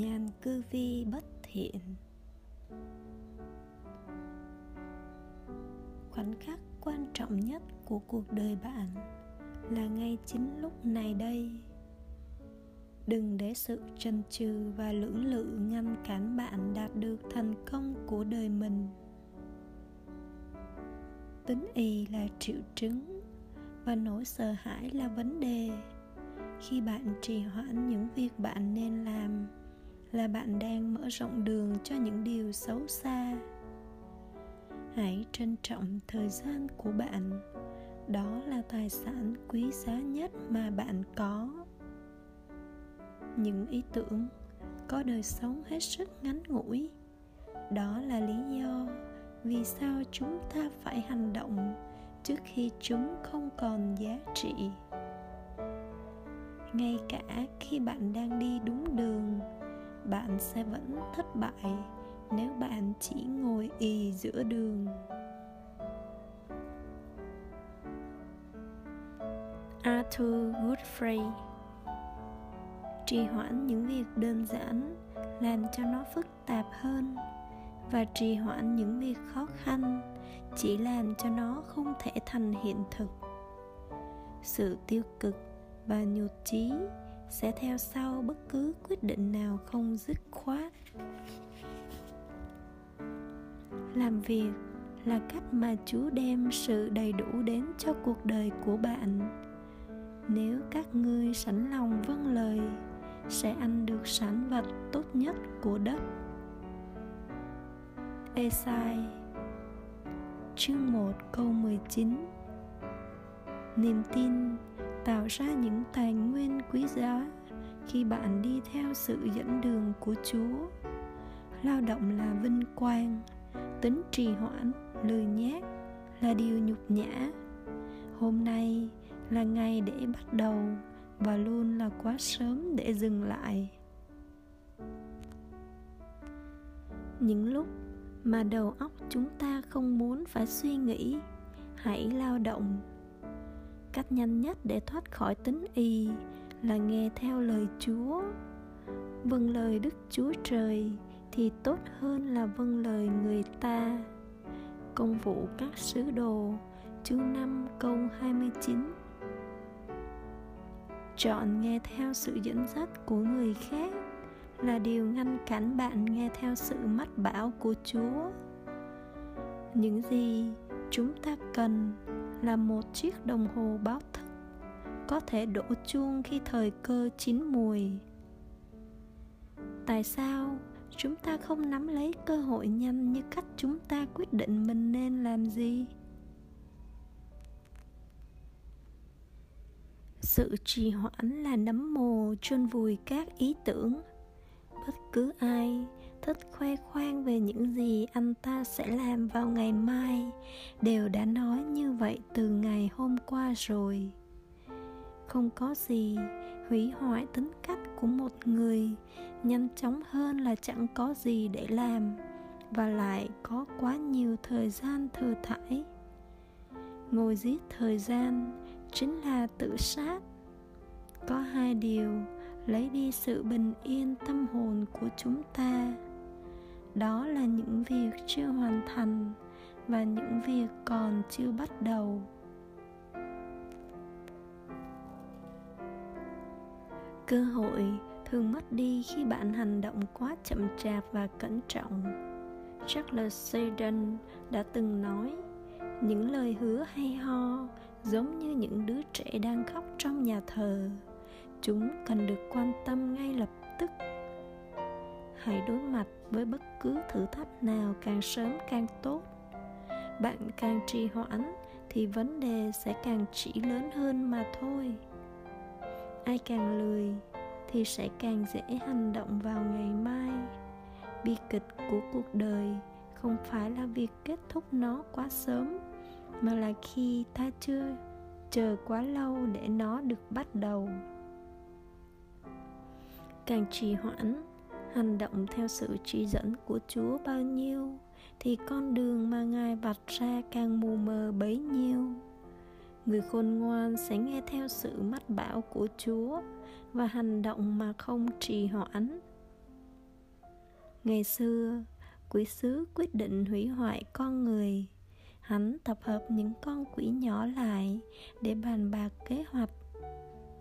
nhàn cư vi bất thiện. Khoảnh khắc quan trọng nhất của cuộc đời bạn là ngay chính lúc này đây. Đừng để sự chần chừ và lưỡng lự ngăn cản bạn đạt được thành công của đời mình. Tính y là triệu chứng và nỗi sợ hãi là vấn đề. Khi bạn trì hoãn những việc bạn nên làm là bạn đang mở rộng đường cho những điều xấu xa. Hãy trân trọng thời gian của bạn. Đó là tài sản quý giá nhất mà bạn có. Những ý tưởng có đời sống hết sức ngắn ngủi. Đó là lý do vì sao chúng ta phải hành động trước khi chúng không còn giá trị. Ngay cả khi bạn đang đi đúng đường bạn sẽ vẫn thất bại nếu bạn chỉ ngồi ì giữa đường. Arthur Godfrey trì hoãn những việc đơn giản, làm cho nó phức tạp hơn, và trì hoãn những việc khó khăn chỉ làm cho nó không thể thành hiện thực. Sự tiêu cực và nhụt chí sẽ theo sau bất cứ quyết định nào không dứt khoát. Làm việc là cách mà chúa đem sự đầy đủ đến cho cuộc đời của bạn. Nếu các ngươi sẵn lòng vâng lời, sẽ ăn được sản vật tốt nhất của đất. Esai chương 1 câu 19 Niềm tin tạo ra những tài nguyên quý giá khi bạn đi theo sự dẫn đường của Chúa. Lao động là vinh quang, tính trì hoãn, lười nhác là điều nhục nhã. Hôm nay là ngày để bắt đầu và luôn là quá sớm để dừng lại. Những lúc mà đầu óc chúng ta không muốn phải suy nghĩ, hãy lao động cách nhanh nhất để thoát khỏi tính y là nghe theo lời chúa. Vâng lời đức chúa trời thì tốt hơn là vâng lời người ta. Công vụ các sứ đồ, chương 5 câu 29 Chọn nghe theo sự dẫn dắt của người khác là điều ngăn cản bạn nghe theo sự mách bảo của Chúa. Những gì chúng ta cần là một chiếc đồng hồ báo thức, có thể đổ chuông khi thời cơ chín mùi. Tại sao chúng ta không nắm lấy cơ hội nhanh như cách chúng ta quyết định mình nên làm gì? Sự trì hoãn là nấm mồ chôn vùi các ý tưởng. Bất cứ ai thích khoe khoang về những gì anh ta sẽ làm vào ngày mai, đều đã nói như vậy từ ngày hôm qua rồi. Không có gì hủy hoại tính cách của một người, nhanh chóng hơn là chẳng có gì để làm, và lại có quá nhiều thời gian thừa thải. Ngồi giết thời gian chính là tự sát. Có hai điều lấy đi sự bình yên tâm hồn của chúng ta đó là những việc chưa hoàn thành và những việc còn chưa bắt đầu. Cơ hội thường mất đi khi bạn hành động quá chậm chạp và cẩn trọng. Charles Seldon đã từng nói, những lời hứa hay ho giống như những đứa trẻ đang khóc trong nhà thờ. Chúng cần được quan tâm ngay lập tức hãy đối mặt với bất cứ thử thách nào càng sớm càng tốt. Bạn càng trì hoãn thì vấn đề sẽ càng chỉ lớn hơn mà thôi. Ai càng lười thì sẽ càng dễ hành động vào ngày mai. Bi kịch của cuộc đời không phải là việc kết thúc nó quá sớm, mà là khi ta chưa chờ quá lâu để nó được bắt đầu. Càng trì hoãn hành động theo sự chỉ dẫn của chúa bao nhiêu, thì con đường mà ngài vạch ra càng mù mờ bấy nhiêu. Người khôn ngoan sẽ nghe theo sự mắt bảo của chúa và hành động mà không trì hoãn. Ngày xưa, quỷ sứ quyết định hủy hoại con người. Hắn tập hợp những con quỷ nhỏ lại để bàn bạc kế hoạch,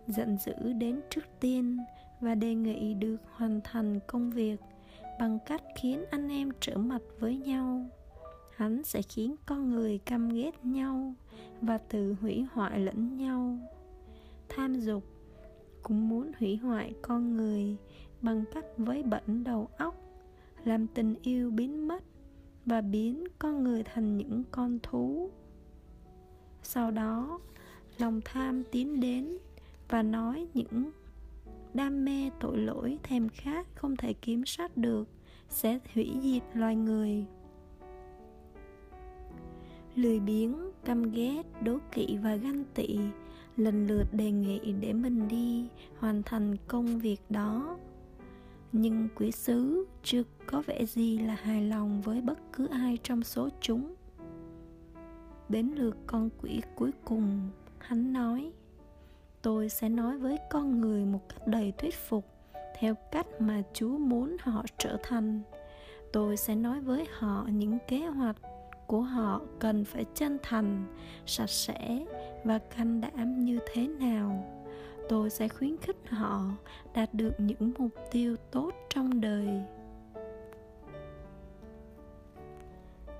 giận dữ đến trước tiên và đề nghị được hoàn thành công việc bằng cách khiến anh em trở mặt với nhau. Hắn sẽ khiến con người căm ghét nhau và tự hủy hoại lẫn nhau. Tham dục cũng muốn hủy hoại con người bằng cách với bẩn đầu óc, làm tình yêu biến mất và biến con người thành những con thú. Sau đó, lòng tham tiến đến và nói những đam mê tội lỗi thèm khát, không thể kiểm soát được, sẽ hủy diệt loài người. Lười biếng, căm ghét, đố kỵ và ganh tị, lần lượt đề nghị để mình đi, hoàn thành công việc đó. Nhưng quỷ sứ chưa có vẻ gì là hài lòng với bất cứ ai trong số chúng. Đến lượt con quỷ cuối cùng, hắn nói tôi sẽ nói với con người một cách đầy thuyết phục, theo cách mà chúa muốn họ trở thành. Tôi sẽ nói với họ những kế hoạch của họ cần phải chân thành, sạch sẽ và can đảm như thế nào. Tôi sẽ khuyến khích họ đạt được những mục tiêu tốt trong đời.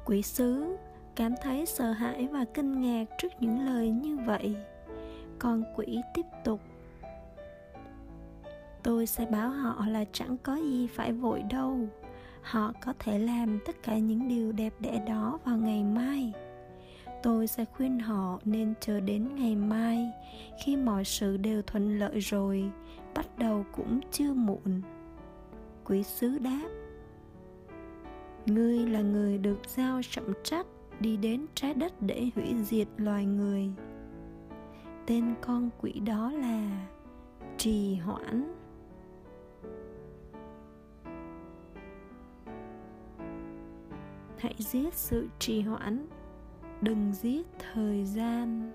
Quỷ sứ cảm thấy sợ hãi và kinh ngạc trước những lời như vậy con quỷ tiếp tục. Tôi sẽ báo họ là chẳng có gì phải vội đâu. Họ có thể làm tất cả những điều đẹp đẽ đó vào ngày mai. Tôi sẽ khuyên họ nên chờ đến ngày mai. Khi mọi sự đều thuận lợi rồi, bắt đầu cũng chưa muộn. Quý sứ đáp, ngươi là người được giao trọng trách đi đến trái đất để hủy diệt loài người tên con quỷ đó là trì hoãn. Hãy giết sự trì hoãn, đừng giết thời gian.